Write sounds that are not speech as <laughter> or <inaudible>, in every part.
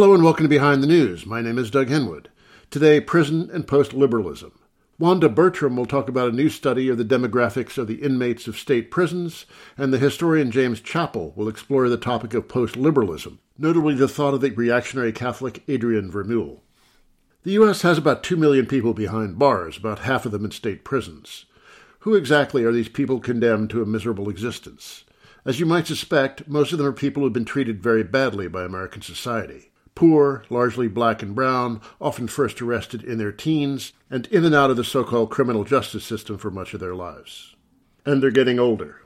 Hello and welcome to Behind the News. My name is Doug Henwood. Today, prison and post liberalism. Wanda Bertram will talk about a new study of the demographics of the inmates of state prisons, and the historian James Chappel will explore the topic of post liberalism, notably the thought of the reactionary Catholic Adrian Vermeule. The U.S. has about 2 million people behind bars, about half of them in state prisons. Who exactly are these people condemned to a miserable existence? As you might suspect, most of them are people who have been treated very badly by American society poor, largely black and brown, often first arrested in their teens, and in and out of the so called criminal justice system for much of their lives. And they're getting older.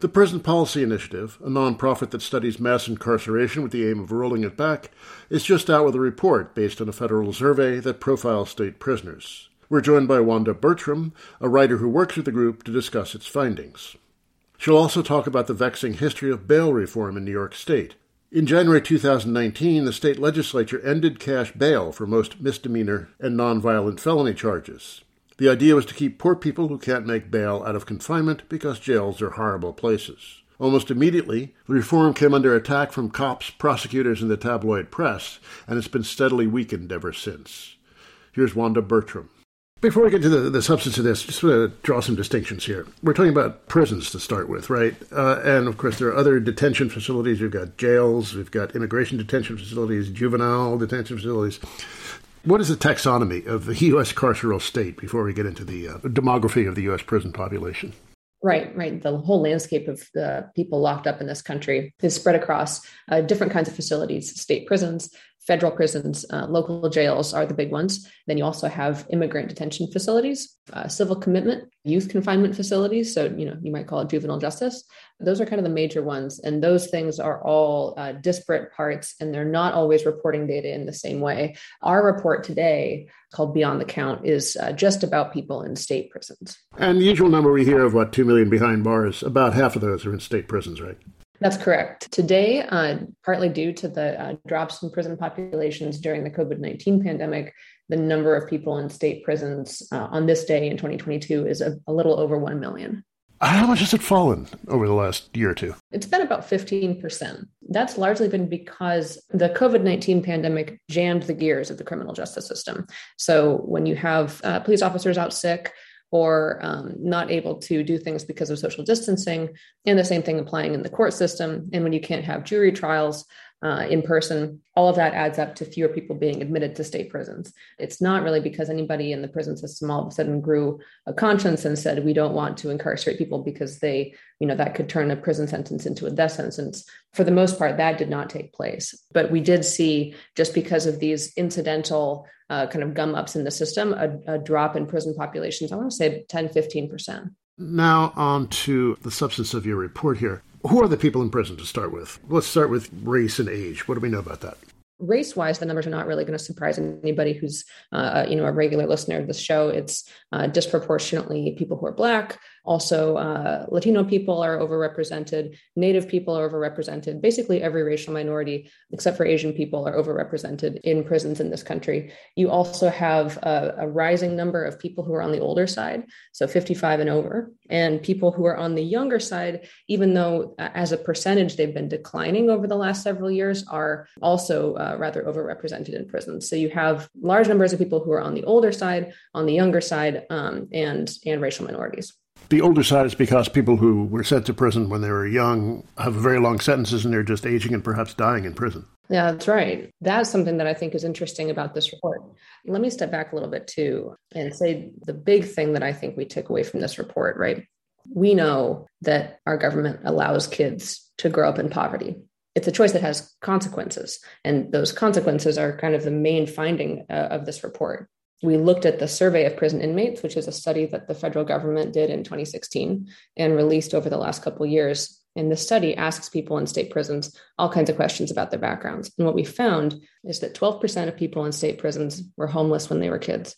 The Prison Policy Initiative, a nonprofit that studies mass incarceration with the aim of rolling it back, is just out with a report based on a federal survey that profiles state prisoners. We're joined by Wanda Bertram, a writer who works with the group to discuss its findings. She'll also talk about the vexing history of bail reform in New York State, in January 2019, the state legislature ended cash bail for most misdemeanor and nonviolent felony charges. The idea was to keep poor people who can't make bail out of confinement because jails are horrible places. Almost immediately, the reform came under attack from cops, prosecutors, and the tabloid press, and it's been steadily weakened ever since. Here's Wanda Bertram. Before we get to the, the substance of this, just want to draw some distinctions here. We're talking about prisons to start with, right? Uh, and of course, there are other detention facilities. We've got jails, we've got immigration detention facilities, juvenile detention facilities. What is the taxonomy of the <laughs> U.S. carceral state before we get into the uh, demography of the U.S. prison population? Right, right. The whole landscape of the people locked up in this country is spread across uh, different kinds of facilities, state prisons, federal prisons, uh, local jails are the big ones. Then you also have immigrant detention facilities, uh, civil commitment, youth confinement facilities. So, you know, you might call it juvenile justice. Those are kind of the major ones. And those things are all uh, disparate parts and they're not always reporting data in the same way. Our report today, called Beyond the Count, is uh, just about people in state prisons. And the usual number we hear of what, 2 million behind bars, about half of those are in state prisons, right? That's correct. Today, uh, partly due to the uh, drops in prison populations during the COVID 19 pandemic, the number of people in state prisons uh, on this day in 2022 is a, a, little over 1 million. How much has it fallen over the last year or two? It's been about 15%. That's largely been because the COVID 19 pandemic jammed the gears of the criminal justice system. So when you have uh, police officers out sick, or um, not able to do things because of social distancing. And the same thing applying in the court system. And when you can't have jury trials, uh, in person, all of that adds up to fewer people being admitted to state prisons. It's not really because anybody in the prison system all of a sudden grew a conscience and said, we don't want to incarcerate people because they, you know, that could turn a prison sentence into a death sentence. For the most part, that did not take place. But we did see, just because of these incidental uh, kind of gum ups in the system, a, a drop in prison populations, I want to say 10, 15%. Now, on to the substance of your report here. Who are the people in prison to start with? Let's start with race and age. What do we know about that? race wise the numbers are not really going to surprise anybody who's uh, you know a regular listener of the show it's uh, disproportionately people who are black also, uh, Latino people are overrepresented, Native people are overrepresented. Basically, every racial minority, except for Asian people, are overrepresented in prisons in this country. You also have a, a rising number of people who are on the older side, so 55 and over, and people who are on the younger side, even though uh, as a percentage they've been declining over the last several years, are also uh, rather overrepresented in prisons. So you have large numbers of people who are on the older side, on the younger side, um, and and racial minorities. The older side is because people who were sent to prison when they were young have very long sentences and they're just aging and perhaps dying in prison. Yeah, that's right. That's something that I think is interesting about this report. Let me step back a little bit too and say the big thing that I think we took away from this report, right? We know that our government allows kids to grow up in poverty. It's a choice that has consequences. And those consequences are kind of the main finding uh, of this report we looked at the survey of prison inmates, which is a study that the federal government did in 2016 and released over the last couple years. And the study asks people in state prisons all kinds of questions about their backgrounds. And what we found is that 12% of people in state prisons were homeless when they were kids.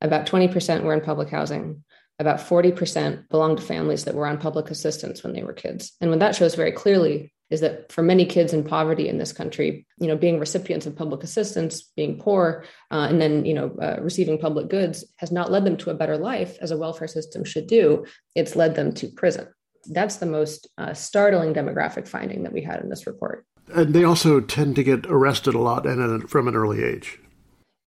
About 20% were in public housing. About 40% belonged to families that were on public assistance when they were kids. And what that shows very clearly is that for many kids in poverty in this country, you know, being recipients of public assistance, being poor, uh, and then you know uh, receiving public goods has not led them to a better life as a welfare system should do. It's led them to prison. That's the most uh, startling demographic finding that we had in this report. And they also tend to get arrested a lot and from an early age.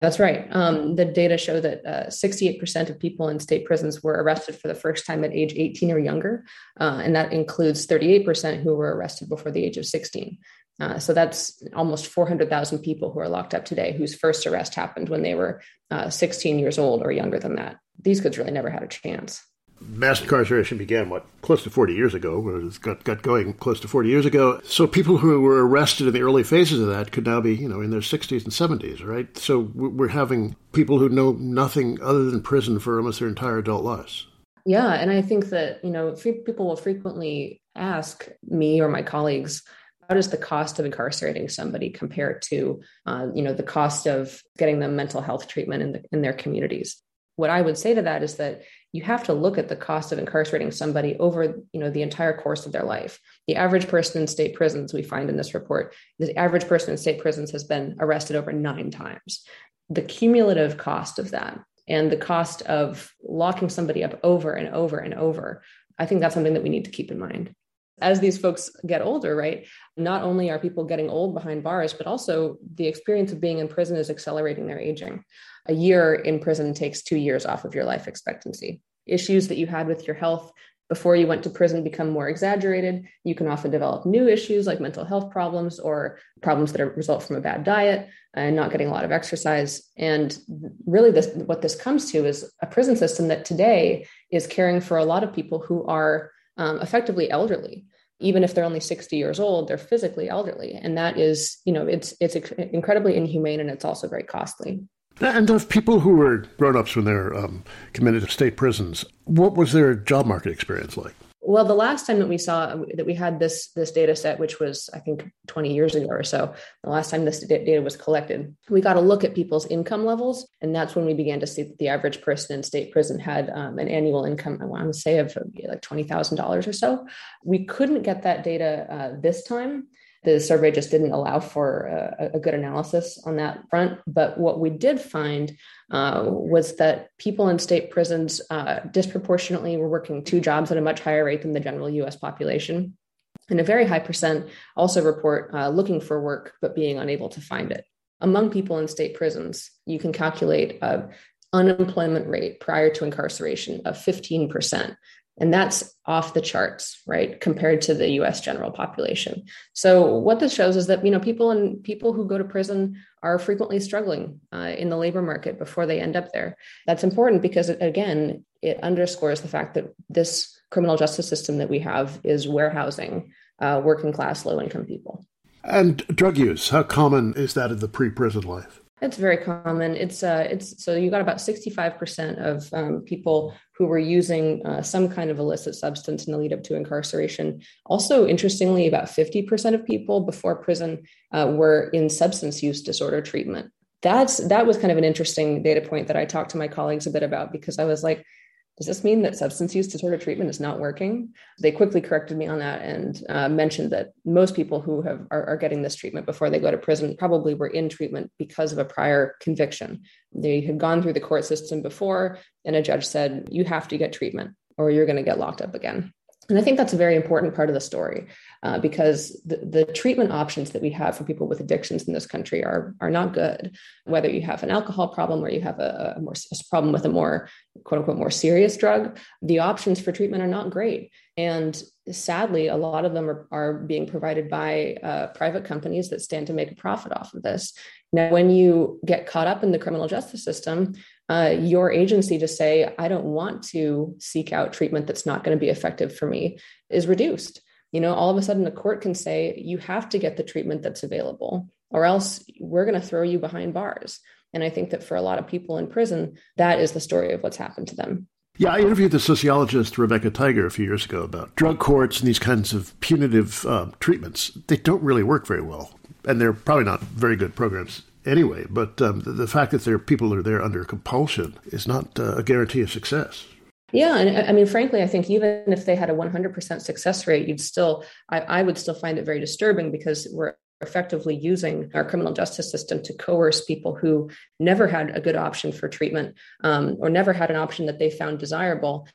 That's right. Um, the data show that uh, 68% of people in state prisons were arrested for the first time at age 18 or younger. Uh, and that includes 38% who were arrested before the age of 16. Uh, so that's almost 400,000 people who are locked up today whose first arrest happened when they were uh, 16 years old or younger than that. These kids really never had a chance mass incarceration began what close to 40 years ago it got, got going close to 40 years ago. So people who were arrested in the early phases of that could now be you know in their 60s and 70s right? So we're having people who know nothing other than prison for almost their entire adult lives. Yeah and i think that you know people will frequently ask me or my colleagues how does the cost of incarcerating somebody compare to uh, you know the cost of getting them mental health treatment in, the, in their communities? What i would say to that is that you have to look at the cost of incarcerating somebody over you know the entire course of their life. The average person in state prisons we find in this report the average person in state prisons has been arrested over nine times. The cumulative cost of that and the cost of locking somebody up over and over and over i think that's something that we need to keep in mind as these folks get older, right, not only are people getting old behind bars, but also the experience of being in prison is accelerating their aging a year in prison takes two years off of your life expectancy. Issues that you had with your health before you went to prison become more exaggerated. You can often develop new issues like mental health problems or problems that result from a bad diet and not getting a lot of exercise. And really, this what this comes to is a prison system that today is caring for a lot of people who are um, effectively elderly. Even if they're only 60 years old, they're physically elderly, and that is, you know, it's it's incredibly inhumane and it's also very costly. And of people who were grown ups when they were um, committed to state prisons, what was their job market experience like? Well, the last time that we saw that we had this this data set, which was I think 20 years ago or so, the last time this data was collected, we got a look at people's income levels, and that's when we began to see that the average person in state prison had um, an annual income, I want to say of like twenty thousand dollars or so. We couldn't get that data uh, this time the survey just didn't allow for a, a good analysis on that front. But what we did find uh, was that people in state prisons uh, disproportionately were working two jobs at a much higher rate than the general US population. And a very high percent also report uh, looking for work but being unable to find it. Among people in state prisons, you can calculate a unemployment rate prior to incarceration of 15%, and that's off the charts right compared to the us general population. So what this shows is that you know people and people who go to prison are frequently struggling uh, in the labor market before they end up there. That's important because again it underscores the fact that this criminal justice system that we have is warehousing uh, working class low income people. And drug use how common is that in the pre-prison life it's very common. It's uh, it's so you got about sixty five percent of um, people who were using uh, some kind of illicit substance in the lead up to incarceration. Also, interestingly, about fifty percent of people before prison uh, were in substance use disorder treatment. That's that was kind of an interesting data point that I talked to my colleagues a bit about because I was like, does this mean that substance use disorder treatment is not working? They quickly corrected me on that and uh, mentioned that most people who have are, are, getting this treatment before they go to prison probably were in treatment because of a prior conviction. They had gone through the court system before, and a judge said, "You have to get treatment, or you're going to get locked up again." And I think that's a very important part of the story uh, because the, the, treatment options that we have for people with addictions in this country are, are not good. Whether you have an alcohol problem or you have a, a more a problem with a more quote unquote more serious drug, the options for treatment are not great. And sadly, a lot of them are, are being provided by uh, private companies that stand to make a profit off of this. Now, when you get caught up in the criminal justice system, uh, your agency to say, I don't want to seek out treatment that's not going to be effective for me is reduced. You know, all of a sudden, the court can say, you have to get the treatment that's available, or else we're going to throw you behind bars. And I think that for a lot of people in prison, that is the story of what's happened to them. Yeah, I interviewed the sociologist Rebecca Tiger a few years ago about drug courts and these kinds of punitive uh, treatments. They don't really work very well, and they're probably not very good programs anyway. But um, the, the, fact that there are people are there under compulsion is not uh, a guarantee of success. Yeah, and I mean, frankly, I think even if they had a 100% success rate, you'd still, I, I would still find it very disturbing because we're effectively using our criminal justice system to coerce people who never had a good option for treatment um, or never had an option that they found desirable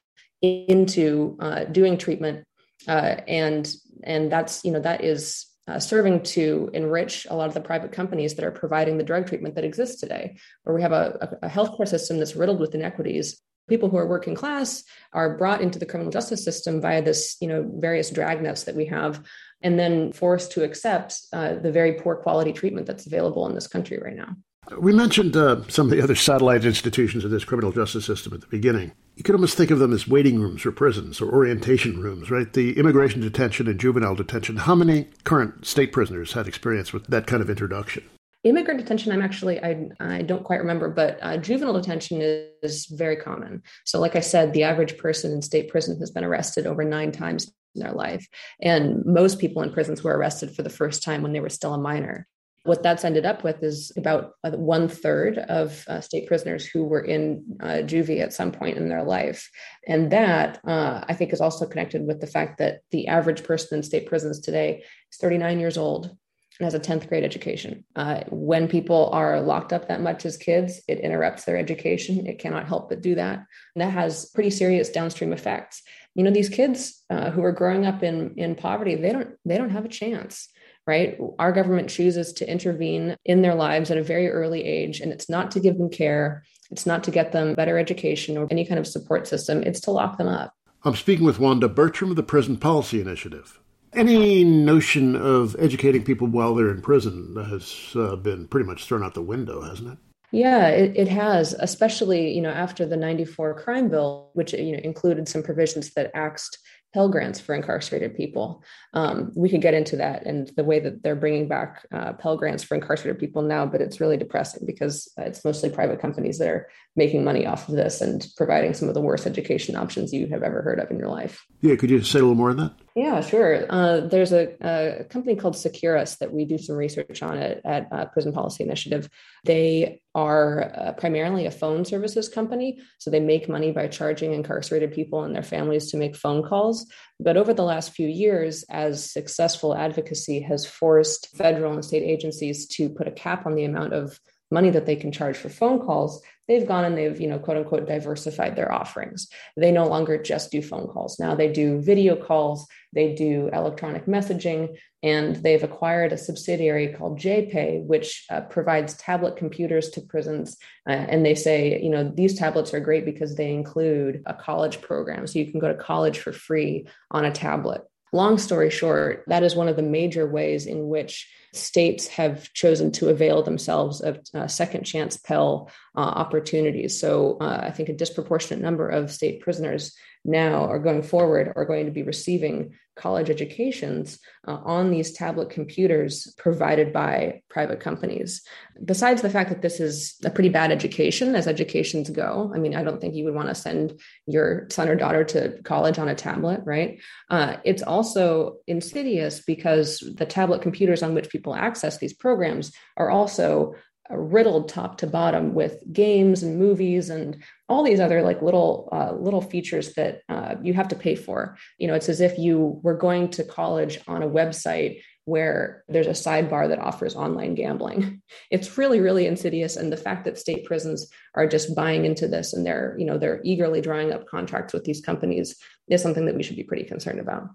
into uh, doing treatment uh, and and that's you know that is uh, serving to enrich a lot of the private companies that are providing the drug treatment that exists today where we have a, a healthcare system that's riddled with inequities people who are working class are brought into the criminal justice system via this you know various dragnets that we have and then forced to accept uh, the very poor quality treatment that's available in this country right now. We mentioned uh, some of the other satellite institutions of this criminal justice system at the beginning. You could almost think of them as waiting rooms for prisons or orientation rooms, right? The immigration detention and juvenile detention. How many current state prisoners had experience with that kind of introduction? Immigrant detention, I'm actually, I, I don't quite remember, but uh, juvenile detention is, is very common. So, like I said, the average person in state prison has been arrested over nine times in their life. And most people in prisons were arrested for the first time when they were still a minor. What that's ended up with is about one third of uh, state prisoners who were in uh, juvie at some point in their life. And that, uh, I think, is also connected with the fact that the average person in state prisons today is 39 years old and has a 10th grade education. Uh, when people are locked up that much as kids, it interrupts their education. It cannot help but do that. And that has pretty serious downstream effects you know these kids uh, who are growing up in in poverty they don't they don't have a chance right? Our government chooses to intervene in their lives at a very early age and it's not to give them care. It's not to get them better education or any kind of support system. It's to lock them up. I'm speaking with wanda bertram of the prison policy initiative. Any notion of educating people while they're in prison has uh, been pretty much thrown out the window hasn't it? Yeah, it, it has, especially you know after the '94 crime bill, which you know included some provisions that axed Pell Grants for incarcerated people. Um, we could get into that and the way that they're bringing back uh, Pell Grants for incarcerated people now, but it's really depressing because it's mostly private companies that are making money off of this and providing some of the worst education options you have ever heard of in your life. Yeah, could you say a little more on that? Yeah, sure. Uh, there's a, a, company called Securus that we do some research on it at uh, Prison Policy Initiative. They are uh, primarily a phone services company. So they make money by charging incarcerated people and their families to make phone calls. But over the last few years, as successful advocacy has forced federal and state agencies to put a cap on the amount of money that they can charge for phone calls, they've gone and they've, you know, quote unquote, diversified their offerings. They no longer just do phone calls. Now they do video calls, they do electronic messaging, and they've acquired a subsidiary called JPay, which uh, provides tablet computers to prisons. Uh, and they say, you know, these tablets are great because they include a college program. So you can go to college for free on a tablet. Long story short, that is one of the major ways in which states have chosen to avail themselves of uh, second chance Pell uh, opportunities. So uh, I think a disproportionate number of state prisoners now are going forward are going to be receiving college educations uh, on these tablet computers provided by private companies. Besides the fact that this is a pretty bad education as educations go, I mean, I don't think you would want to send your son or daughter to college on a tablet, right? Uh, it's also insidious because the tablet computers on which people access these programs are also riddled top to bottom with games and movies and all these other like little uh, little features that uh, you have to pay for. You know it's as if you were going to college on a website where there's a sidebar that offers online gambling. <laughs> It's really really insidious and the fact that state prisons are just buying into this and they're you know they're eagerly drawing up contracts with these companies is something that we should be pretty concerned about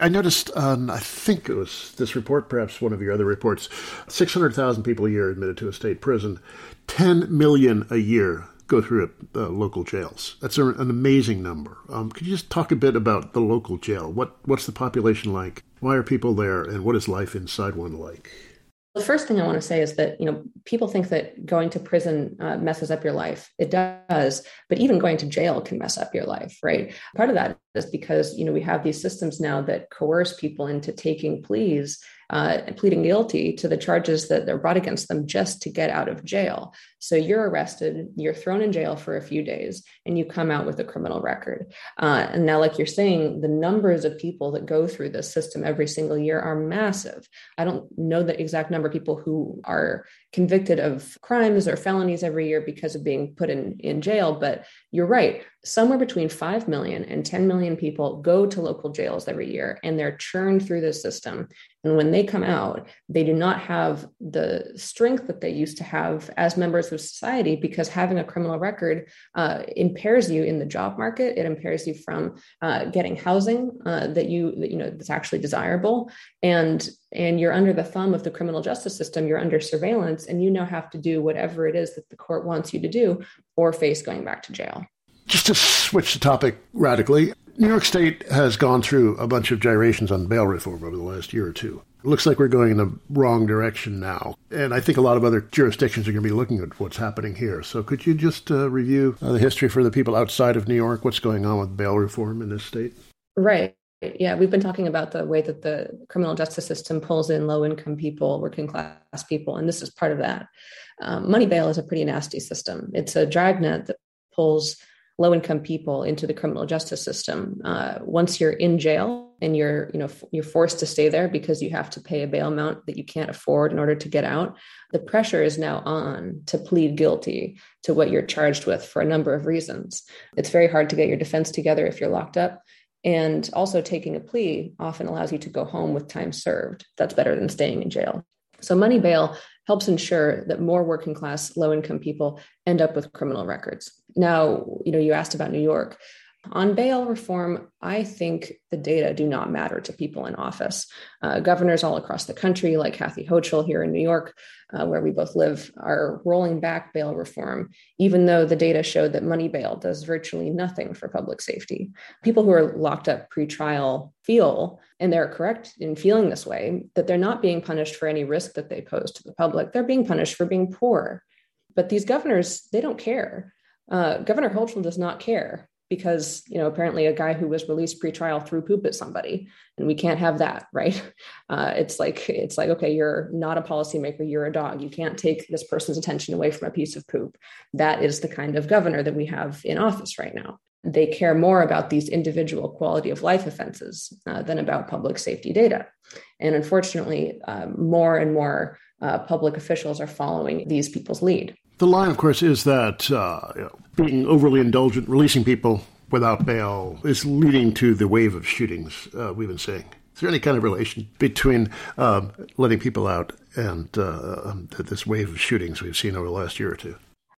I noticed on, I think it was this report, perhaps one of your other reports, 600,000 people a year admitted to a state prison, 10 million a year go through uh, local jails. That's a, an amazing number. Um, could you just talk a bit about the local jail? What What's the population like? Why are people there? And what is life inside one like? The first thing I want to say is that you know people think that going to prison uh, messes up your life. It does, but even going to jail can mess up your life, right? Part of that is because you know we have these systems now that coerce people into taking pleas uh, pleading guilty to the charges that they're brought against them just to get out of jail. So you're arrested, you're thrown in jail for a few days, and you come out with a criminal record. Uh, and now, like you're saying, the numbers of people that go through this system every single year are massive. I don't know the exact number of people who are convicted of crimes or felonies every year because of being put in, in jail, but you're right. Somewhere between 5 million and 10 million people go to local jails every year and they're churned through the system. And when they come out, they do not have the strength that they used to have as members of society because having a criminal record uh, impairs you in the job market. It impairs you from uh, getting housing uh, that you that, you know that's actually desirable, and and you're under the thumb of the criminal justice system. You're under surveillance, and you now have to do whatever it is that the court wants you to do, or face going back to jail. Just to switch the topic radically, New York State has gone through a bunch of gyrations on bail reform over the last year or two. Looks like we're going in the wrong direction now. And I think a lot of other jurisdictions are going to be looking at what's happening here. So could you just uh, review uh, the history for the people outside of New York? What's going on with bail reform in this state? Right. Yeah, we've been talking about the way that the criminal justice system pulls in low income people, working class people, and this is part of that. Um, money bail is a pretty nasty system. It's a dragnet that pulls low income people into the criminal justice system. Uh, once you're in jail and you're you know you're forced to stay there because you have to pay a bail amount that you can't afford in order to get out, the pressure is now on to plead guilty to what you're charged with for a number of reasons. It's very hard to get your defense together if you're locked up. And also, taking a plea often allows you to go home with time served. That's better than staying in jail. So, money bail helps ensure that more working class, low income people end up with criminal records. Now, you know, you asked about New York. On bail reform, I think the data do not matter to people in office. Uh, governors all across the country, like Kathy Hochul here in New York, uh, where we both live, are rolling back bail reform, even though the data showed that money bail does virtually nothing for public safety. People who are locked up pre-trial feel, and they're correct in feeling this way, that they're not being punished for any risk that they pose to the public. They're being punished for being poor. But these governors, they don't care. Uh, Governor Hochul does not care because you know apparently a guy who was released pre-trial threw poop at somebody and we can't have that right? <laughs> Uh, it's like it's like okay you're not a policymaker you're a dog. You can't take this person's attention away from a piece of poop. That is the kind of governor that we have in office right now. They care more about these individual quality of life offenses uh, than about public safety data. And unfortunately uh, more and more uh, public officials are following these people's lead. The line, of course, is that uh, you know, being overly indulgent, releasing people without bail, is leading to the wave of shootings uh, we've been seeing. Is there any kind of relation between um, letting people out and uh, um, this wave of shootings we've seen over the last year or two?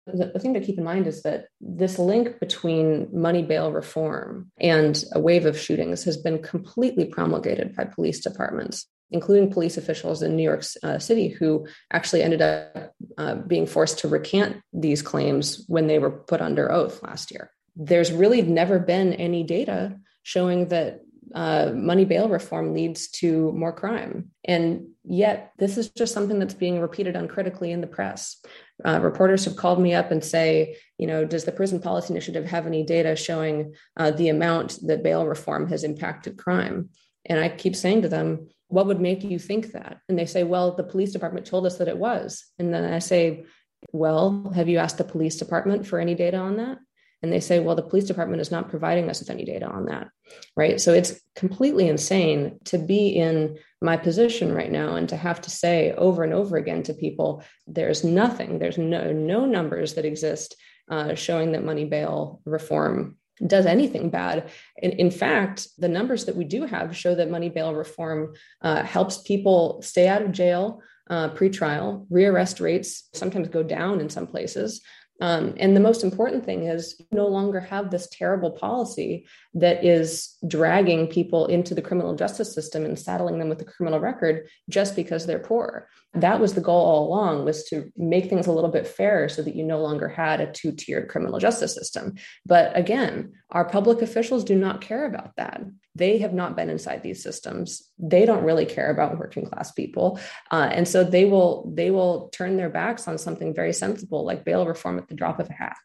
The thing to keep in mind is that this link between money bail reform and a wave of shootings has been completely promulgated by police departments including police officials in New York uh, City who actually ended up uh, being forced to recant these claims when they were put under oath last year. There's really never been any data showing that uh, money bail reform leads to more crime. And yet, this is just something that's being repeated uncritically in the press. Uh, reporters have called me up and say, you know, does the Prison Policy Initiative have any data showing uh, the amount that bail reform has impacted crime? And I keep saying to them, what would make you think that? And they say, well, the police department told us that it was. And then I say, well, have you asked the police department for any data on that? And they say, well, the police department is not providing us with any data on that. Right. So it's completely insane to be in my position right now and to have to say over and over again to people, there's nothing, there's no, no numbers that exist uh, showing that money bail reform does anything bad. In, in fact, the numbers that we do have show that money bail reform uh, helps people stay out of jail uh, pre-trial. Rearrest rates sometimes go down in some places. Um, and the most important thing is you no longer have this terrible policy that is dragging people into the criminal justice system and saddling them with a criminal record just because they're poor. That was the goal all along was to make things a little bit fairer so that you no longer had a two-tiered criminal justice system. But again, our public officials do not care about that. They have not been inside these systems. They don't really care about working class people, uh, and so they will they will turn their backs on something very sensible like bail reform at the drop of a hat.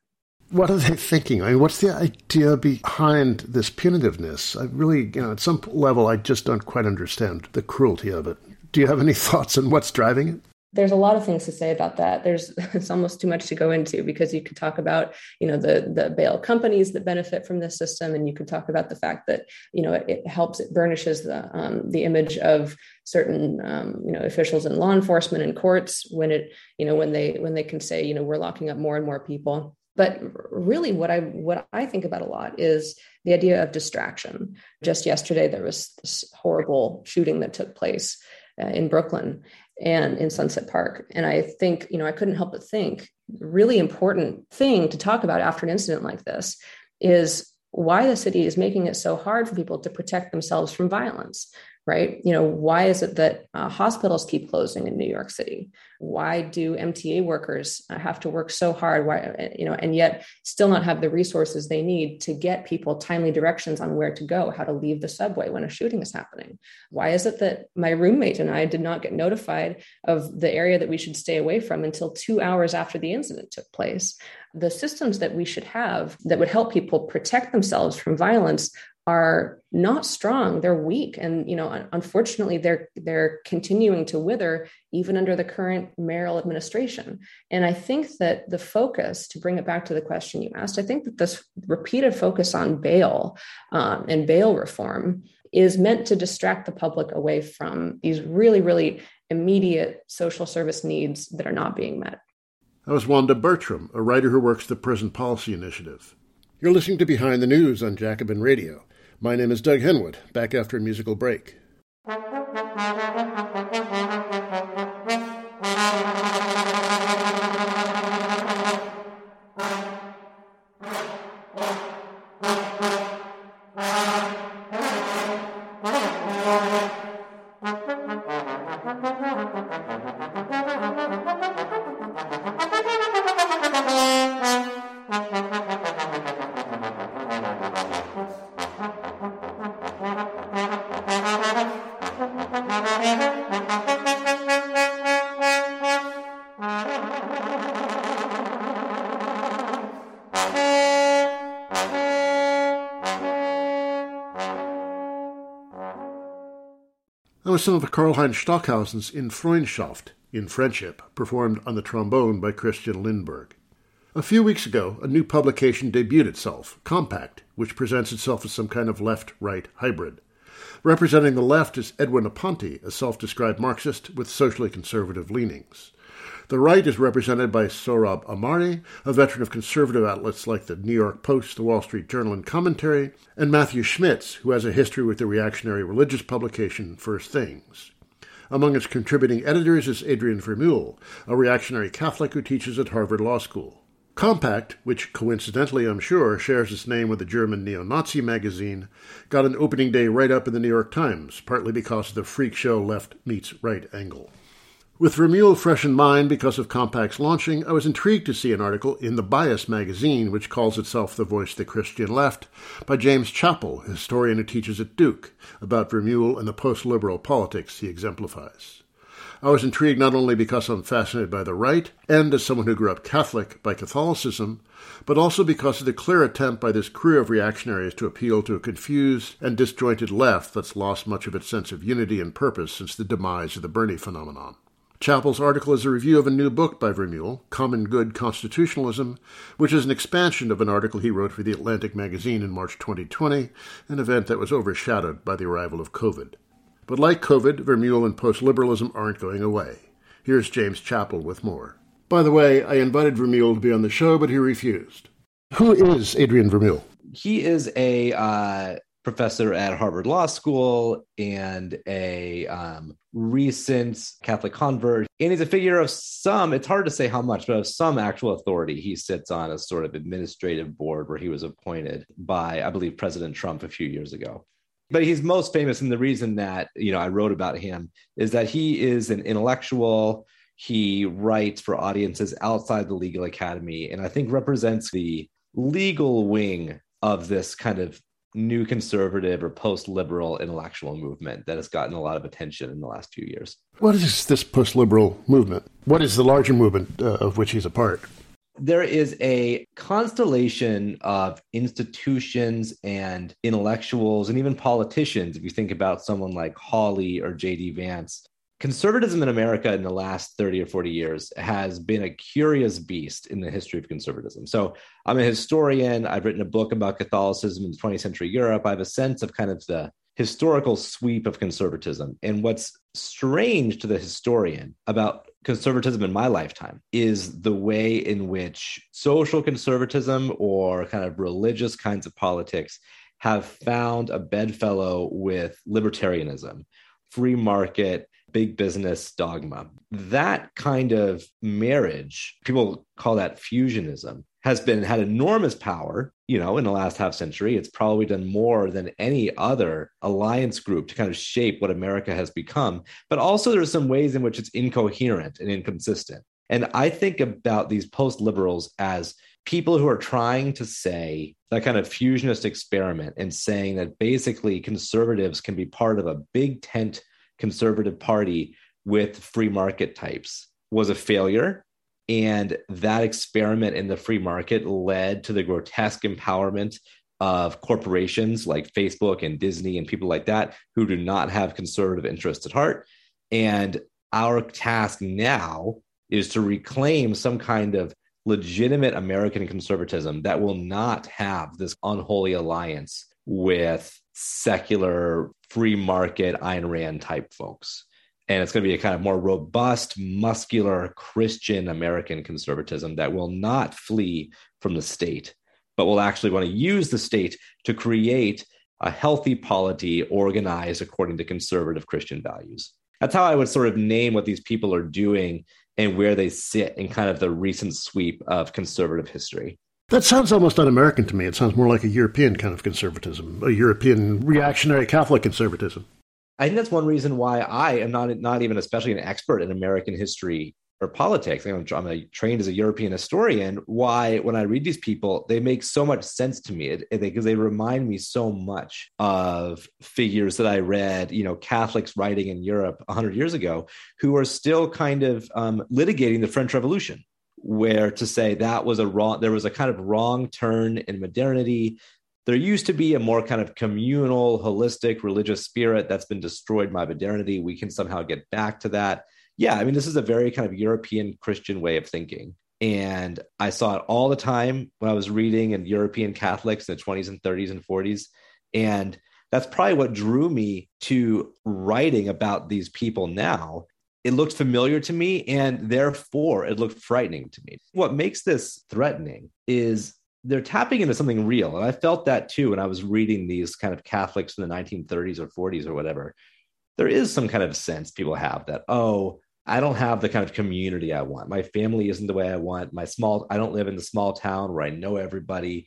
What are they thinking? I mean, what's the idea behind this punitiveness? I really, you know, at some level, I just don't quite understand the cruelty of it. Do you have any <laughs> thoughts on what's driving it? there's a lot of things to say about that there's <laughs> it's almost too much to go into because you could talk about you know the the bail companies that benefit from this system and you could talk about the fact that you know it, it helps it burnishes the um, the image of certain um, you know officials in law enforcement and courts when it you know when they when they can say you know we're locking up more and more people but really what i what i think about a lot is the idea of distraction just yesterday there was this horrible shooting that took place uh, in brooklyn and in Sunset Park. And I think, you know, I couldn't help but think really important thing to talk about after an incident like this is why the city is making it so hard for people to protect themselves from violence right? You know, why is it that uh, hospitals keep closing in New York City? Why do MTA workers uh, have to work so hard? Why, uh, you know, and yet still not have the resources they need to get people timely directions on where to go, how to leave the subway when a shooting is happening? Why is it that my roommate and I did not get notified of the area that we should stay away from until two hours after the incident took place? The systems that we should have that would help people protect themselves from violence are not strong. They're weak. And you know unfortunately they're they're continuing to wither even under the current mayoral administration. And i think that the focus to bring it back to the question you asked i think that this repeated focus on bail um, and bail reform is meant to distract the public away from these really really immediate social service needs that are not being met. That was wanda bertram a writer who works the prison policy initiative. You're listening to Behind the News on Jacobin Radio. My name is Doug Henwood, back after a musical break. That was some of Karlheinz Stockhausen's In Freundschaft, in Friendship, performed on the trombone by Christian Lindberg. A few weeks ago, a new publication debuted itself, Compact, which presents itself as some kind of left right hybrid. Representing the left is Edwin Aponte, a self described Marxist with socially conservative leanings. The right is represented by Sohrab Ahmari, a veteran of conservative outlets like the New York Post, the Wall Street Journal, and Commentary, and Matthew Schmitz, who has a history with the reactionary religious publication First Things. Among its contributing editors is Adrian Vermeule, a reactionary Catholic who teaches at Harvard Law School. Compact, which coincidentally I'm sure shares its name with the German neo Nazi magazine, got an opening day write up in the New York Times, partly because of the freak show left meets right angle. With Vermeule fresh in mind because of Compact's launching, I was intrigued to see an article in The Bias magazine, which calls itself The Voice of the Christian Left, by James Chappel, historian who teaches at Duke, about Vermeule and the post liberal politics he exemplifies. I was intrigued not only because I'm fascinated by the right, and as someone who grew up Catholic by Catholicism, but also because of the clear attempt by this crew of reactionaries to appeal to a confused and disjointed left that's lost much of its sense of unity and purpose since the demise of the Bernie phenomenon. Chappel's article is a review of a new book by Vermeule, Common Good Constitutionalism, which is an expansion of an article he wrote for The Atlantic magazine in March 2020, an event that was overshadowed by the arrival of COVID. But like COVID, Vermeule and post liberalism aren't going away. Here's James Chappel with more. By the way, I invited Vermeule to be on the show, but he refused. Who is Adrian Vermeule? He is a uh, professor at Harvard Law School and a um, recent Catholic convert. And he's a figure of some, it's hard to say how much, but of some actual authority. He sits on a sort of administrative board where he was appointed by, I believe, President Trump a few years ago. But he's most famous, and the reason that you know I wrote about him is that he is an intellectual. He writes for audiences outside the legal academy, and I think represents the legal wing of this kind of new conservative or post liberal intellectual movement that has gotten a lot of attention in the last few years. What is this post liberal movement? What is the larger movement uh, of which he's a part? there is a constellation of institutions and intellectuals and even politicians. If you think about someone like Hawley or J.D. Vance, conservatism in America in the last 30 or 40 years has been a curious beast in the history of conservatism. So I'm a historian. I've written a book about Catholicism in 20th century Europe. I have a sense of kind of the historical sweep of conservatism. And what's strange to the historian about conservatism in my lifetime is the way in which social conservatism or kind of religious kinds of politics have found a bedfellow with libertarianism, free market, big business dogma. That kind of marriage, people call that fusionism, has been had enormous power, you know, in the last half century. It's probably done more than any other alliance group to kind of shape what America has become. But also there are some ways in which it's incoherent and inconsistent. And I think about these post liberals as people who are trying to say that kind of fusionist experiment and saying that basically conservatives can be part of a big tent conservative party with free market types was a failure. And that experiment in the free market led to the grotesque empowerment of corporations like Facebook and Disney and people like that who do not have conservative interests at heart. And our task now is to reclaim some kind of legitimate American conservatism that will not have this unholy alliance with secular free market Ayn Rand type folks. And it's going to be a kind of more robust, muscular Christian American conservatism that will not flee from the state, but will actually want to use the state to create a healthy polity organized according to conservative Christian values. That's how I would sort of name what these people are doing and where they sit in kind of the recent sweep of conservative history. That sounds almost un American to me. It sounds more like a European kind of conservatism, a European reactionary Catholic conservatism. I think that's one reason why I am not not even especially an expert in American history or politics. I'm, I'm a, trained as a European historian. Why, when I read these people, they make so much sense to me because they remind me so much of figures that I read, you know, Catholics writing in Europe 100 years ago, who are still kind of um, litigating the French Revolution where to say that was a wrong there was a kind of wrong turn in modernity. There used to be a more kind of communal holistic religious spirit that's been destroyed by modernity. We can somehow get back to that. Yeah i mean this is a very kind of european christian way of thinking. And i saw it all the time when i was reading in european catholics in the 20s and 30s and 40s and that's probably what drew me to writing about these people now it looked familiar to me and therefore it looked frightening to me. What makes this threatening is they're tapping into something real. And I felt that too when I was reading these kind of Catholics in the 1930s or 40s or whatever. There is some kind of sense people have that, oh, I don't have the kind of community I want. My family isn't the way I want. My small, I don't live in the small town where I know everybody.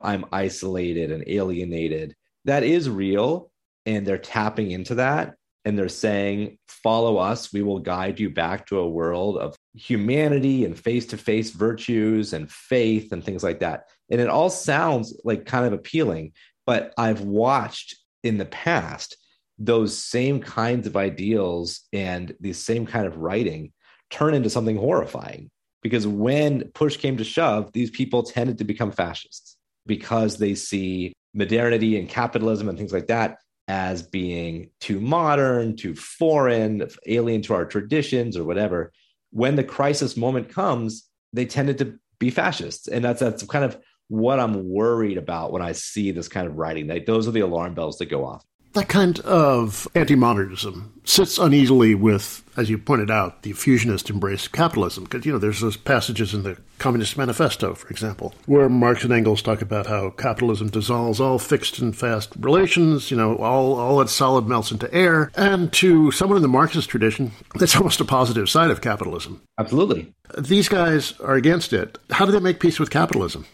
I'm isolated and alienated. That is real. And they're tapping into that and they're saying, Follow us. We will guide you back to a world of humanity and face to face virtues and faith and things like that. And it all sounds like kind of appealing, but I've watched in the past those same kinds of ideals and the same kind of writing turn into something horrifying. Because when push came to shove, these people tended to become fascists because they see modernity and capitalism and things like that as being too modern, too foreign, alien to our traditions or whatever. When the crisis moment comes, they tended to be fascists. And that's that's kind of what I'm worried about when I see this kind of writing. Like those are the alarm bells that go off that kind of anti modernism sits uneasily with, as you pointed out, the fusionist embrace of capitalism. Because, you know, there's those passages in the Communist Manifesto, for example, where Marx and Engels talk about how capitalism dissolves all fixed and fast relations, you know, all, all its solid melts into air. And to someone in the Marxist tradition, that's almost a positive side of capitalism. Absolutely. These guys are against it. How do they make peace with capitalism?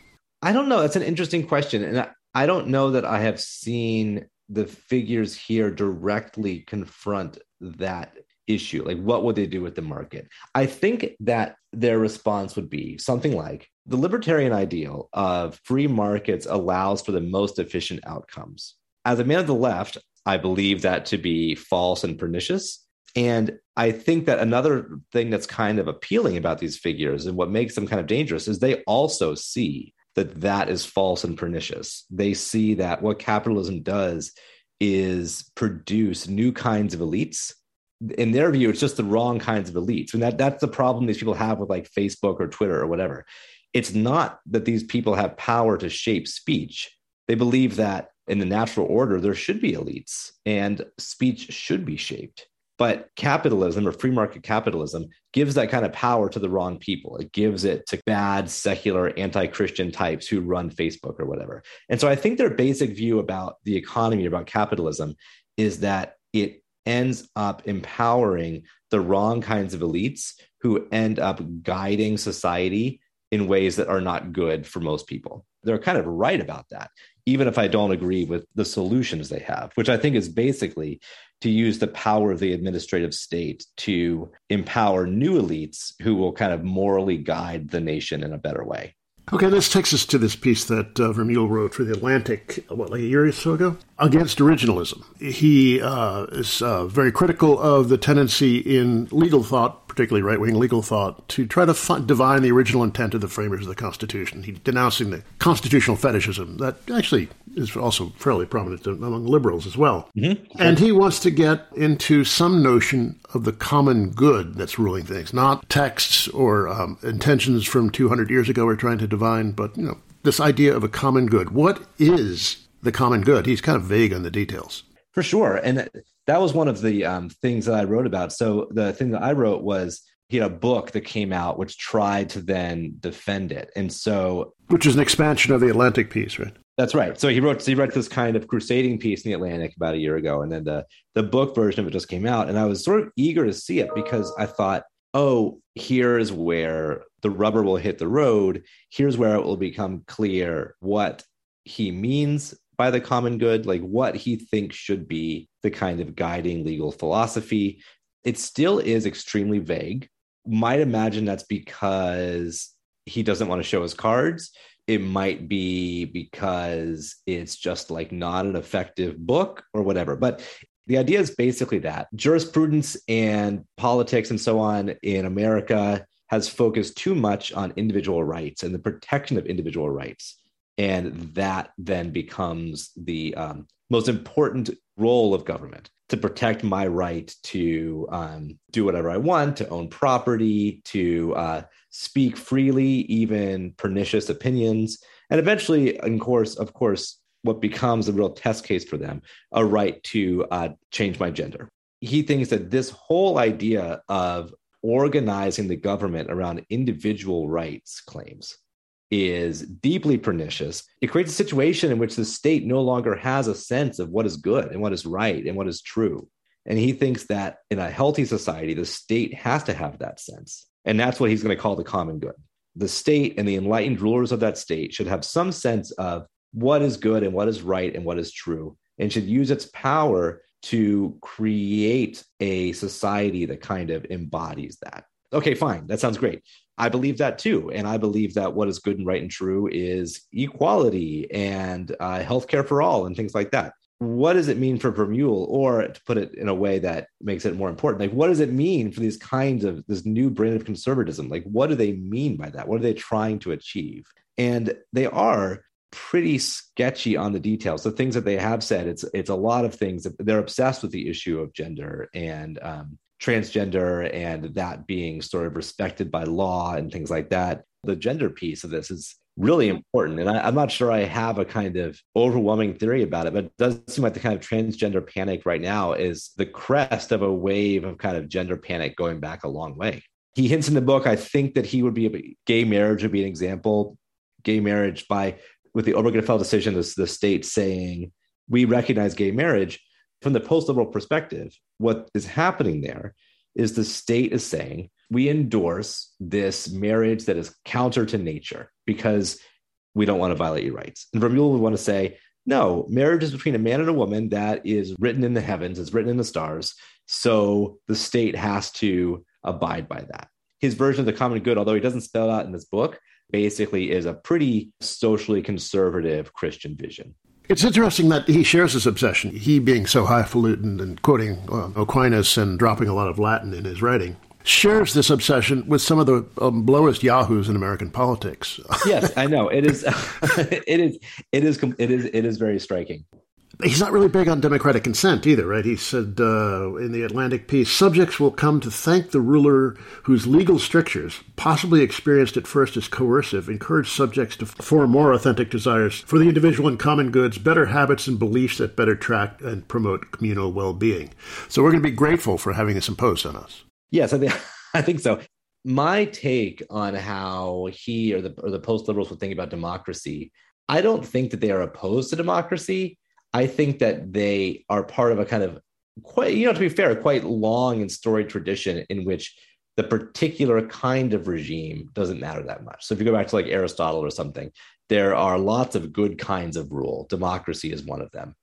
I don't know. That's an interesting question. And I, I don't know that I have seen the figures here directly confront that issue. Like what would they do with the market? I think that their response would be something like the libertarian ideal of free markets allows for the most efficient outcomes. As a man of the left i believe that to be false and pernicious. And I think that another thing that's kind of appealing about these figures and what makes them kind of dangerous is they also see that that is false and pernicious. They see that what capitalism does is produce new kinds of elites. In their view, it's just the wrong kinds of elites. And that, that's the problem these people have with like Facebook or Twitter or whatever. It's not that these people have power to shape speech. They believe that in the natural order, there should be elites and speech should be shaped. But capitalism or free market capitalism gives that kind of power to the wrong people. It gives it to bad, secular, anti Christian types who run Facebook or whatever. And so I think their basic view about the economy, about capitalism, is that it ends up empowering the wrong kinds of elites who end up guiding society in ways that are not good for most people. They're kind of right about that, even if I don't agree with the solutions they have, which I think is basically to use the power of the administrative state to empower new elites who will kind of morally guide the nation in a better way. Okay, this takes us to this piece that uh, Vermeule wrote for The Atlantic, what, like a year or so ago? Against originalism. He uh, is uh, very critical of the tendency in legal thought, particularly right wing legal thought, to try to divine the original intent of the framers of the Constitution. He's denouncing the constitutional fetishism that actually is also fairly prominent among liberals as well. Mm-hmm. And he wants to get into some notion of the common good that's ruling things, not texts or um, intentions from 200 years ago we're trying to divine, but you know this idea of a common good. What is the common good? He's kind of vague on the details. For sure, and that was one of the um, things that I wrote about. So the thing that I wrote was he had a book that came out which tried to then defend it, and so which is an expansion of the Atlantic piece, right? That's right. So he wrote so he wrote this kind of crusading piece in the Atlantic about a year ago, and then the the book version of it just came out, and I was sort of eager to see it because I thought, oh, here's where the rubber will hit the road. Here's where it will become clear what he means by the common good, like what he thinks should be the kind of guiding legal philosophy. It still is extremely vague. Might imagine that's because he doesn't want to show his cards it might be because it's just like not an effective book or whatever. But the idea is basically that jurisprudence and politics and so on in America has focused too much on individual rights and the protection of individual rights. And that then becomes the um, most important role of government to protect my right to um, do whatever I want, to own property, to uh, speak freely, even pernicious opinions, and eventually, in course, of course, what becomes a real test case for them, a right to uh, change my gender. He thinks that this whole idea of organizing the government around individual rights claims is deeply pernicious. It creates a situation in which the state no longer has a sense of what is good and what is right and what is true. And he thinks that in a healthy society, the state has to have that sense. And that's what he's going to call the common good. The state and the enlightened rulers of that state should have some sense of what is good and what is right and what is true, and should use its power to create a society that kind of embodies that. Okay, fine. That sounds great. I believe that too. And I believe that what is good and right and true is equality and uh, healthcare for all and things like that what does it mean for Vermeule, or to put it in a way that makes it more important, like what does it mean for these kinds of this new brand of conservatism? Like, what do they mean by that? What are they trying to achieve? And they are pretty sketchy on the details. The things that they have said, it's it's a lot of things. They're obsessed with the issue of gender and um, transgender, and that being sort of respected by law and things like that. The gender piece of this is really mm-hmm. important. And I, am not sure I have a kind of overwhelming theory about it, but it does seem like the kind of transgender panic right now is the crest of a wave of kind of gender panic going back a long way. He hints in the book, I think that he would be a gay marriage would be an example. Gay marriage by with the Obergefell decision, the, the state saying we recognize gay marriage from the post-liberal perspective. What is happening there is the state is saying we endorse this marriage that is counter to nature because we don't want to violate your rights. And Vermeule would want to say, no, marriage is between a man and a woman that is written in the heavens, it's written in the stars. So the state has to abide by that. His version of the common good, although he doesn't spell it out in this book, basically is a pretty socially conservative Christian vision. It's interesting that he shares this obsession, he being so highfalutin and quoting uh, Aquinas and dropping a lot of Latin in his writing shares this obsession with some of the um, lowest yahoos in American politics. yes, I know it is. it is. <laughs> <laughs> It is. It is. It is very striking. He's not really big on democratic consent either, right? He said uh, in the Atlantic piece subjects will come to thank the ruler whose legal strictures, possibly experienced at first as coercive, encourage subjects to form more authentic desires for the individual and common goods, better habits and beliefs that better track and promote communal well being. So we're going to be grateful for having this imposed on us. Yes, I think <laughs> I think so. My take on how he or the or the post liberals would think about democracy, I don't think that they are opposed to democracy. I think that they are part of a kind of quite, you know, to be fair, quite long and storied tradition in which the particular kind of regime doesn't matter that much. So if you go back to like Aristotle or something, there are lots of good kinds of rule. Democracy is one of them.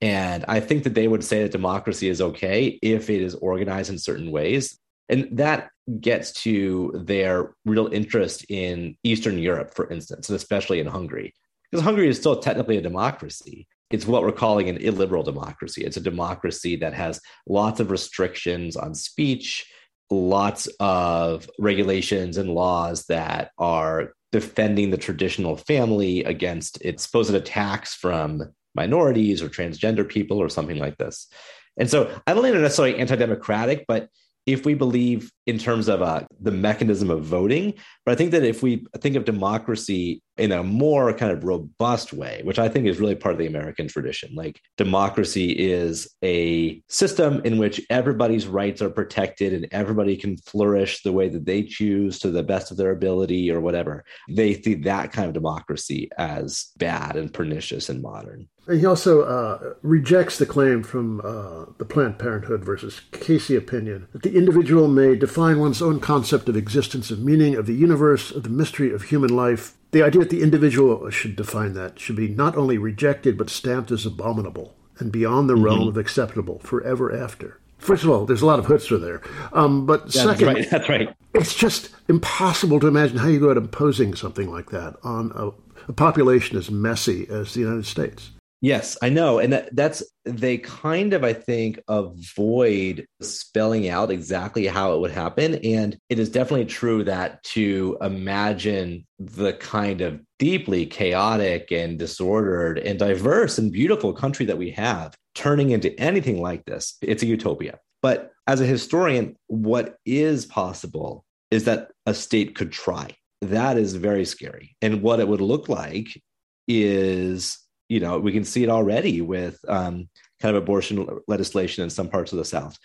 And I think that they would say that democracy is okay if it is organized in certain ways and that gets to their real interest in Eastern Europe, for instance, and especially in Hungary. Because Hungary is still technically a democracy. It's what we're calling an illiberal democracy. It's a democracy that has lots of restrictions on speech, lots of regulations and laws that are defending the traditional family against its supposed attacks from minorities or transgender people or something like this. And so I don't think they're necessarily anti democratic, but if we believe in terms of uh, the mechanism of voting, but I think that if we think of democracy in a more kind of robust way, which I think is really part of the American tradition, like democracy is a system in which everybody's rights are protected and everybody can flourish the way that they choose to the best of their ability or whatever. They see that kind of democracy as bad and pernicious and modern. And he also uh, rejects the claim from uh, the Planned Parenthood versus Casey opinion that the individual may define one's own concept of existence, of meaning, of the universe, of the mystery of human life. The idea that the individual should define that should be not only rejected but stamped as abominable and beyond the mm-hmm. realm of acceptable forever after. First of all, there's a lot of chutzpah there. Um, but yeah, second, that's right, that's right. It's just impossible to imagine how you go about imposing something like that on a, a population as messy as the United States. Yes, I know. And that, that's, they kind of, I think, avoid spelling out exactly how it would happen. And it is definitely true that to imagine the kind of deeply chaotic and disordered and diverse and beautiful country that we have turning into anything like this, it's a utopia. But as a historian, what is possible is that a state could try. That is very scary. And what it would look like is you know, we can see it already with um, kind of abortion legislation in some parts of the South.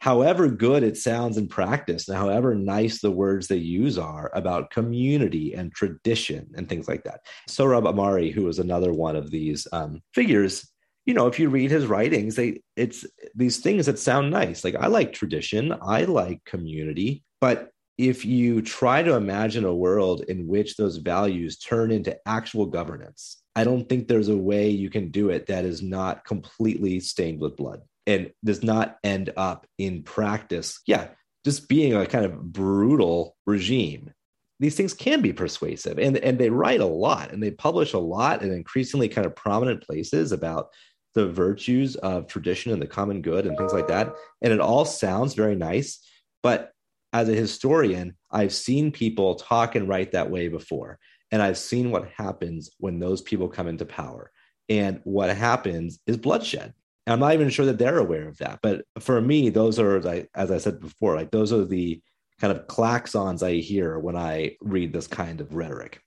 However good it sounds in practice, and however nice the words they use are about community and tradition and things like that. Sohrab Ahmari, who was another one of these um, figures, you know, if you read his writings, they it's these things that sound nice. Like I like tradition, I like community, but if you try to imagine a world in which those values turn into actual governance, I don't think there's a way you can do it that is not completely stained with blood and does not end up in practice. Yeah, just being a kind of brutal regime. These things can be persuasive and, and they write a lot and they publish a lot in increasingly kind of prominent places about the virtues of tradition and the common good and things like that. And it all sounds very nice. But as a historian, I've seen people talk and write that way before. And I've seen what happens when those people come into power. And what happens is bloodshed. And I'm not even sure that they're aware of that. But for me, those are, as I said before, like those are the kind of claxons I hear when I read this kind of rhetoric.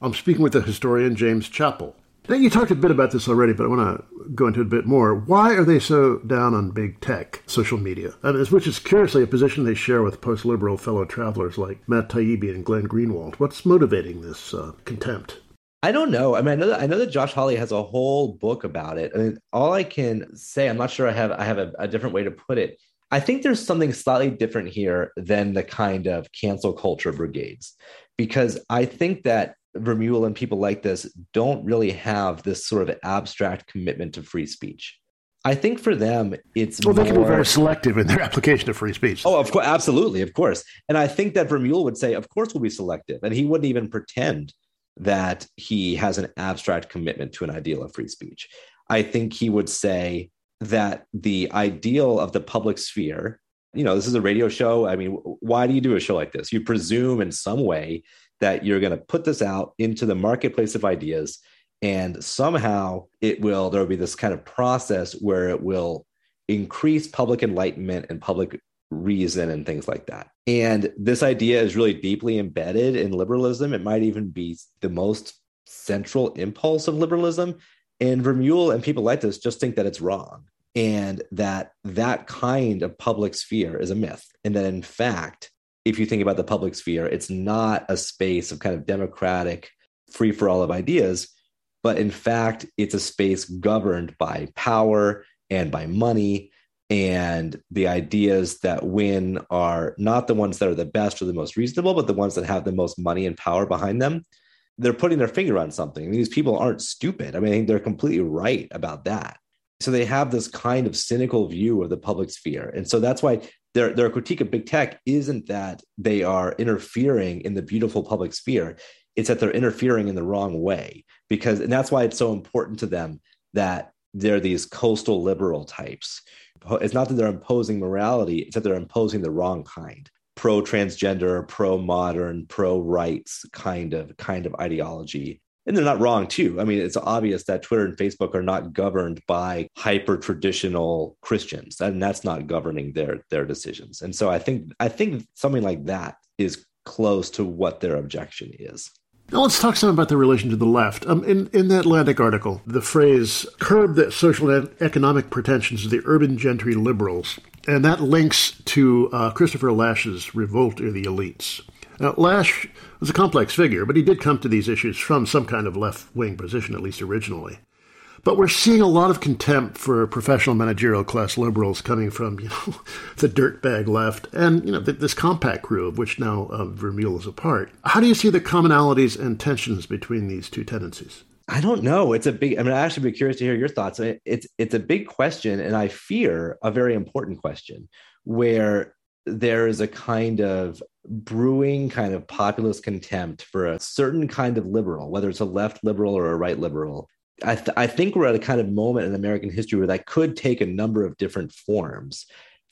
I'm speaking with the historian James Chappel. Now, you talked a bit about this already, but I want to go into it a bit more. Why are they so down on big tech, social media? which is curiously a position they share with post liberal fellow travelers like Matt Taibbi and Glenn Greenwald. What's motivating this uh, contempt? I don't know. I mean, I know that I know that Josh Hawley has a whole book about it. I mean, all I can say, I'm not sure I have I have a, a different way to put it. I think there's something slightly different here than the kind of cancel culture brigades, because I think that Vermeule and people like this don't really have this sort of abstract commitment to free speech. I think for them, it's well, more... they can be very selective in their <laughs> application of free speech. Oh, of course, absolutely, of course. And I think that Vermeule would say, of course, we'll be selective, and he wouldn't even pretend that he has an abstract commitment to an ideal of free speech. I think he would say that the ideal of the public sphere, you know, this is a radio show. I mean, why do you do a show like this? You presume in some way that you're going to put this out into the marketplace of ideas and somehow it will there will be this kind of process where it will increase public enlightenment and public reason and things like that. And this idea is really deeply embedded in liberalism. It might even be the most central impulse of liberalism. And Vermeule and people like this just think that it's wrong and that that kind of public sphere is a myth. And that in fact, if you think about the public sphere, it's not a space of kind of democratic free for all of ideas, but in fact, it's a space governed by power and by money. And the ideas that win are not the ones that are the best or the most reasonable but the ones that have the most money and power behind them. They're putting their finger on something. These people aren't stupid. I mean they're completely right about that. So they have this kind of cynical view of the public sphere. And so that's why their, their critique of big tech isn't that they are interfering in the beautiful public sphere it's that they're interfering in the wrong way because and that's why it's so important to them that they're these coastal liberal types. It's not that they're imposing morality, it's that they're imposing the wrong kind. Pro transgender, pro modern, pro rights kind of kind of ideology. And they're not wrong too. I mean, it's obvious that Twitter and Facebook are not governed by hyper traditional Christians, and that's not governing their their decisions. And so I think I think something like that is close to what their objection is. Now let's talk some about the relation to the left. Um, in, in the Atlantic article, the phrase curb the social and economic pretensions of the urban gentry liberals, and that links to uh, Christopher Lasch's Revolt of the Elites. Now, Lasch was a complex figure, but he did come to these issues from some kind of left wing position, at least originally. But we're seeing a lot of contempt for professional managerial class liberals coming from, you know, <laughs> the dirtbag left and, you know, this compact crew of which now uh, Vermeule is a part. How do you see the commonalities and tensions between these two tendencies? I don't know. It's a big. I mean, I actually be curious to hear your thoughts. It's it's a big question, and I fear a very important question, where there is a kind of brewing kind of populist contempt for a certain kind of liberal, whether it's a left liberal or a right liberal, I, th- I think we're at a kind of moment in American history where that could take a number of different forms.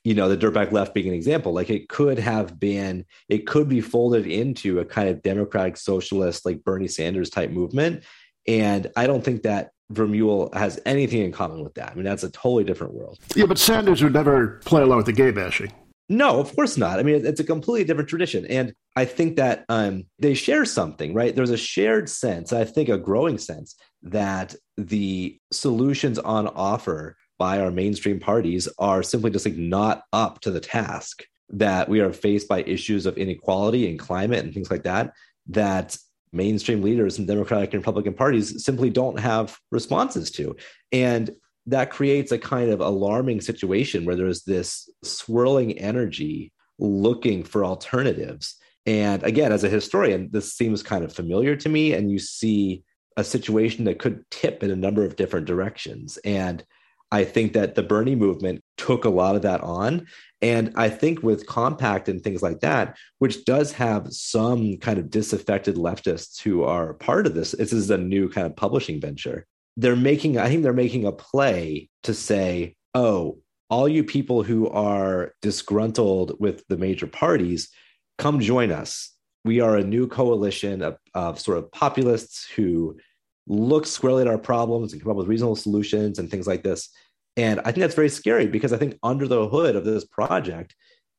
You know, the dirtbag left being an example, like it could have been, it could be folded into a kind of democratic socialist, like Bernie Sanders type movement. And I don't think that Vermeule has anything in common with that. I mean, that's a totally different world. Yeah, but Sanders would never play along with the gay bashing. No, of course not. I mean, it's a completely different tradition. And I think that um, they share something, right? There's a shared sense, I think a growing sense, that the solutions on offer by our mainstream parties are simply just like not up to the task that we are faced by issues of inequality and climate and things like that that mainstream leaders in democratic and republican parties simply don't have responses to and that creates a kind of alarming situation where there's this swirling energy looking for alternatives and again as a historian this seems kind of familiar to me and you see a situation that could tip in a number of different directions. And I think that the Bernie movement took a lot of that on. And I think with Compact and things like that, which does have some kind of disaffected leftists who are part of this, this is a new kind of publishing venture. They're making, I think they're making a play to say, oh, all you people who are disgruntled with the major parties, come join us we are a new coalition of, of sort of populists who look squarely at our problems and come up with reasonable solutions and things like this. And I think that's very scary because I think under the hood of this project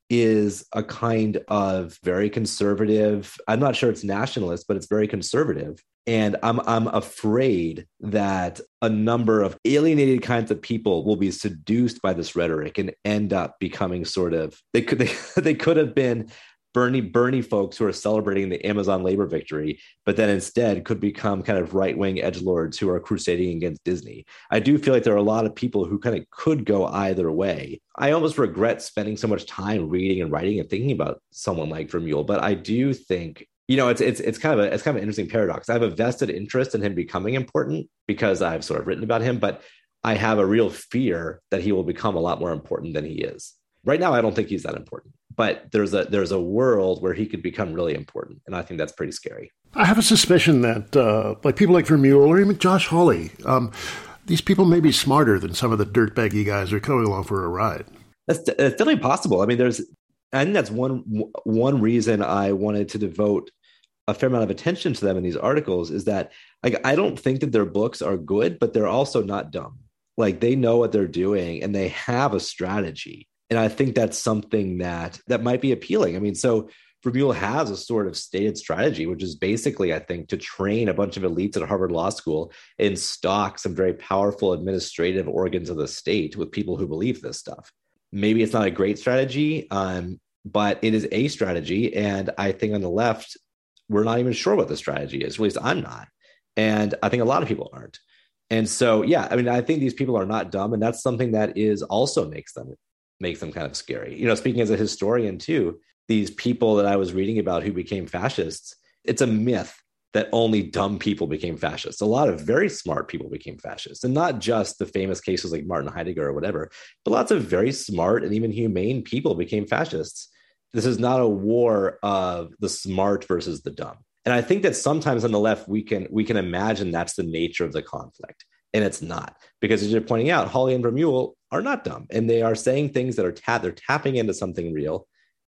is a kind of very conservative, I'm not sure it's nationalist, but it's very conservative. And I'm I'm afraid that a number of alienated kinds of people will be seduced by this rhetoric and end up becoming sort of they could <laughs> they, they could have been Bernie Bernie folks who are celebrating the Amazon labor victory, but then instead could become kind of right wing edge lords who are crusading against Disney. I do feel like there are a lot of people who kind of could go either way. I almost regret spending so much time reading and writing and thinking about someone like Vermeule, but I do think you know it's it's it's kind of a it's kind of an interesting paradox. I have a vested interest in him becoming important because I've sort of written about him, but I have a real fear that he will become a lot more important than he is. Right now, I don't think he's that important, but there's a there's a world where he could become really important, and I think that's pretty scary. I have a suspicion that uh, like people like Vermeule or even Josh Hawley, um, these people may be smarter than some of the dirtbaggy guys who are coming along for a ride. That's, that's definitely possible. I mean, there's I think that's one one reason I wanted to devote a fair amount of attention to them in these articles is that like I don't think that their books are good, but they're also not dumb. Like they know what they're doing and they have a strategy. And I think that's something that that might be appealing. I mean, so Vermeule has a sort of stated strategy, which is basically, I think, to train a bunch of elites at Harvard Law School and stock some very powerful administrative organs of the state with people who believe this stuff. Maybe it's not a great strategy, um, but it is a strategy. And I think on the left, we're not even sure what the strategy is. At least I'm not. And I think a lot of people aren't. And so, yeah, I mean, I think these people are not dumb, and that's something that is also makes them makes them kind of scary. You know, speaking as a historian too, these people that I was reading about who became fascists, it's a myth that only dumb people became fascists. A lot of very smart people became fascists, and not just the famous cases like Martin Heidegger or whatever, but lots of very smart and even humane people became fascists. This is not a war of the smart versus the dumb. And I think that sometimes on the left we can we can imagine that's the nature of the conflict, and it's not because as you're pointing out, Hawley and Vermeule are not dumb, and they are saying things that are they're tapping into something real,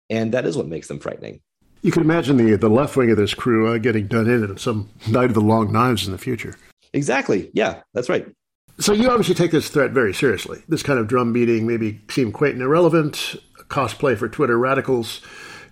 and that is what makes them frightening. You can imagine the the left wing of this crew uh, getting done in at some night of the long knives in the future. Exactly. Yeah, that's right. So you obviously take this threat very seriously. This kind of drum beating maybe seem quaint and irrelevant, cosplay for Twitter radicals.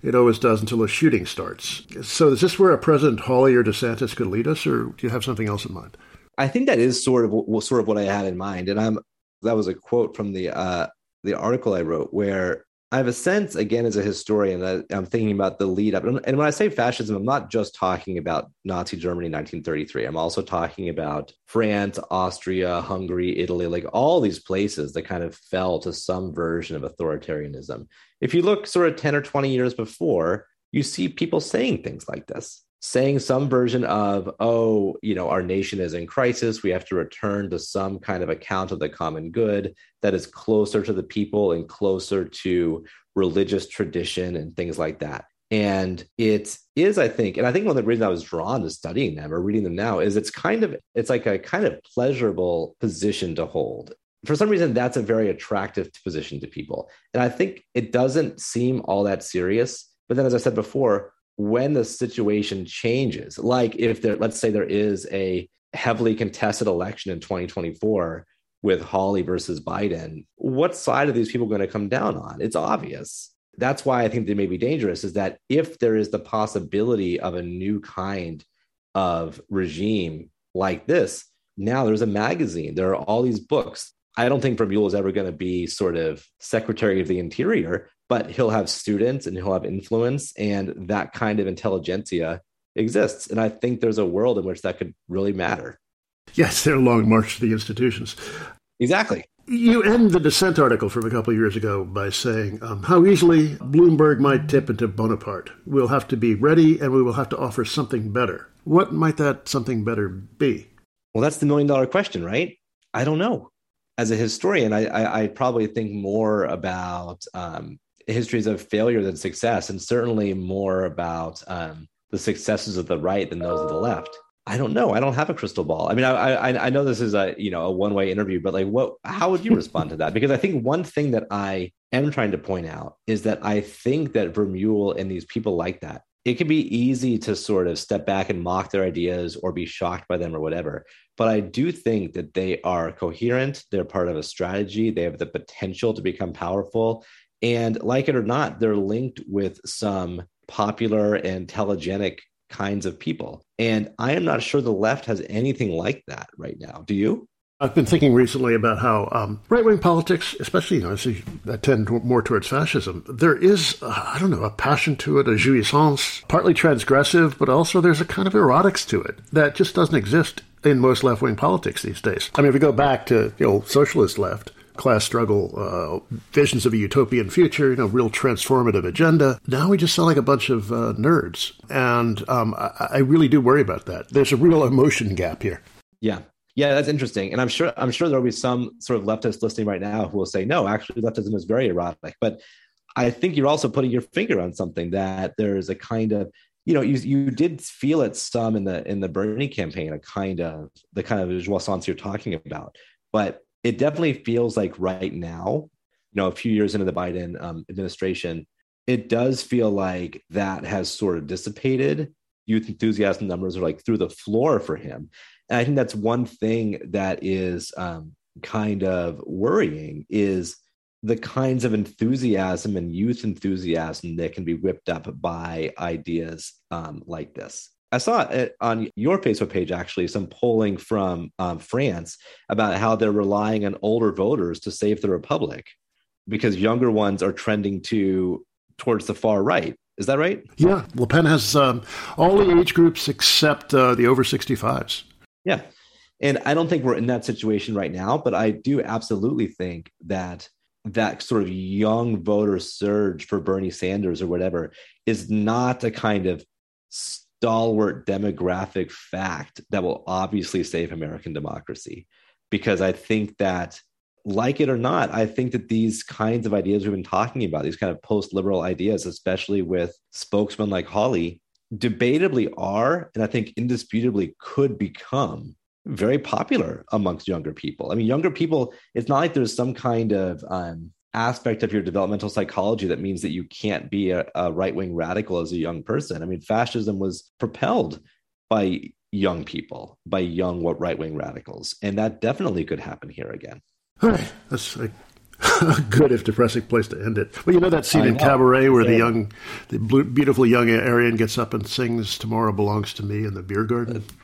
It always does until a shooting starts. So is this where a President Hawley or DeSantis could lead us, or do you have something else in mind? I think that is sort of sort of what I had in mind, and I'm that was a quote from the uh, the article I wrote where I have a sense, again, as a historian, that I'm thinking about the lead up. And when I say fascism, I'm not just talking about Nazi Germany 1933. I'm also talking about France, Austria, Hungary, Italy, like all these places that kind of fell to some version of authoritarianism. If you look sort of 10 or 20 years before, you see people saying things like this saying some version of, oh, you know, our nation is in crisis. We have to return to some kind of account of the common good that is closer to the people and closer to religious tradition and things like that. And it is, I think, and I think one of the reasons I was drawn to studying them or reading them now is it's kind of, it's like a kind of pleasurable position to hold. For some reason, that's a very attractive position to people. And I think it doesn't seem all that serious. But then, as I said before, when the situation changes, like if there, let's say there is a heavily contested election in 2024 with Hawley versus Biden, what side are these people going to come down on? It's obvious. That's why I think they may be dangerous is that if there is the possibility of a new kind of regime like this, now there's a magazine, there are all these books. I don't think Vermeule is ever going to be sort of Secretary of the Interior, but he'll have students and he'll have influence and that kind of intelligentsia exists. And i think there's a world in which that could really matter. Yes they're a long march to the institutions. Exactly. You end the dissent article from a couple of years ago by saying um, how easily bloomberg might tip into bonaparte. We'll have to be ready and we will have to offer something better. What might that something better be? Well that's the million dollar question right? I don't know. As a historian, I, I, I probably think more about um, histories of failure than success, and certainly more about um, the successes of the right than those of the left. I don't know. I don't have a crystal ball. I mean, I, I, I know this is a you know a one way interview, but like, what? How would you <laughs> respond to that? Because I think one thing that I am trying to point out is that I think that Vermeule and these people like that, it can be easy to sort of step back and mock their ideas or be shocked by them or whatever. But I do think that they are coherent. They're part of a strategy. They have the potential to become powerful. And like it or not, they're linked with some popular and telegenic kinds of people. And I am not sure the left has anything like that right now. Do you? I've been thinking recently about how um, right wing politics, especially you know, as that tend more towards fascism, there is, uh, I don't know, a passion to it, a jouissance, partly transgressive, but also there's a kind of erotics to it that just doesn't exist in most left wing politics these days. I mean, if we go back to the old socialist left, class struggle, uh, visions of a utopian future, you know, real transformative agenda. Now we just sound like a bunch of uh, nerds. And um, I, I, really do worry about that. There's a real emotion gap here. Yeah. Yeah, that's interesting, and I'm sure I'm sure there'll be some sort of leftist listening right now who will say, "No, actually, leftism is very erotic." But I think you're also putting your finger on something that there's a kind of you know you you did feel it some in the in the Bernie campaign, a kind of the kind of jouissance you're talking about, but it definitely feels like right now, you know, a few years into the Biden um, administration, it does feel like that has sort of dissipated. Youth enthusiasm numbers are like through the floor for him. And I think that's one thing that is um, kind of worrying is the kinds of enthusiasm and youth enthusiasm that can be whipped up by ideas um, like this. I saw it on your Facebook page actually some polling from um, France about how they're relying on older voters to save the republic because younger ones are trending to towards the far right. Is that right? Yeah, Le Pen has um, all the age groups except uh, the over 65s. Yeah. And I don't think we're in that situation right now, but I do absolutely think that that sort of young voter surge for Bernie Sanders or whatever is not a kind of stalwart demographic fact that will obviously save American democracy. Because I think that, like it or not, I think that these kinds of ideas we've been talking about, these kind of post liberal ideas, especially with spokesmen like Hawley, debatably are, and I think indisputably could become very popular amongst younger people. I mean, younger people, it's not like there's some kind of um, aspect of your developmental psychology that means that you can't be a, a right wing radical as a young person. I mean, fascism was propelled by young people, by young what right wing radicals. And that definitely could happen here again. All right. That's <laughs> a good if depressing place to end it. Well, you know that scene in Cabaret where the young, the beautiful young Aryan gets up and sings "Tomorrow Belongs to Me" in the beer garden. Uh,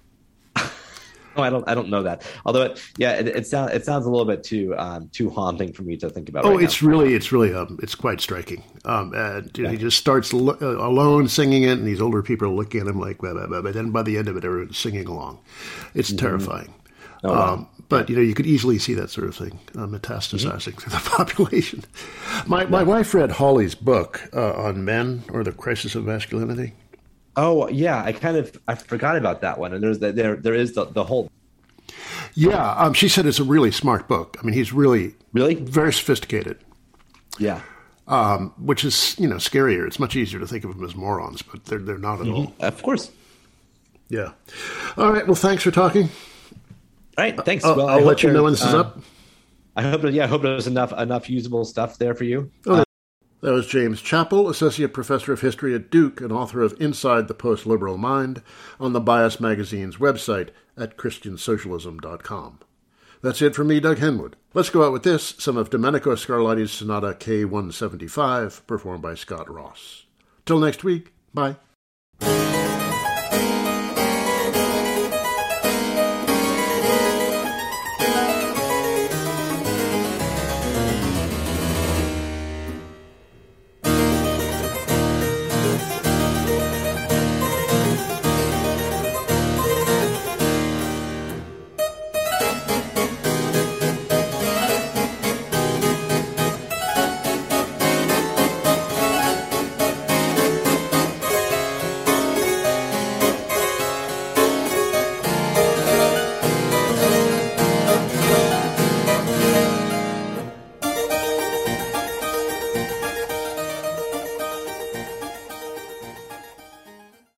I don't, I don't know that. Although, it, yeah, it, it sounds, it sounds a little bit too, um, too haunting for me to think about. Oh, right it's now. really, it's really, um, it's quite striking. Um, and yeah. he just starts lo- uh, alone singing it, and these older people are looking at him like, blah, blah, blah, but then by the end of it, everyone's singing along. It's mm-hmm. terrifying. Oh, wow. Um, but you know, you could easily see that sort of thing uh, metastasizing mm-hmm. through the <laughs> population. My my wife read Hawley's book uh, on men or the crisis of masculinity. Oh yeah, I kind of I forgot about that one. And there's the, there there is the, the whole. Yeah, um, she said it's a really smart book. I mean, he's really really very sophisticated. Yeah. Um, which is you know scarier. It's much easier to think of them as morons, but they're they're not at mm-hmm. all. Of course. Yeah. All right. Well, thanks for talking. All right. Thanks. I'll, I'll let you know when this uh, is up. I hope. Yeah, I hope there's enough enough usable stuff there for you. Oh, that was James Chappel, Associate Professor of History at Duke and author of Inside the Post Liberal Mind on the Bias Magazine's website at ChristianSocialism.com. That's it from me, Doug Henwood. Let's go out with this some of Domenico Scarlatti's Sonata K175, performed by Scott Ross. Till next week, bye.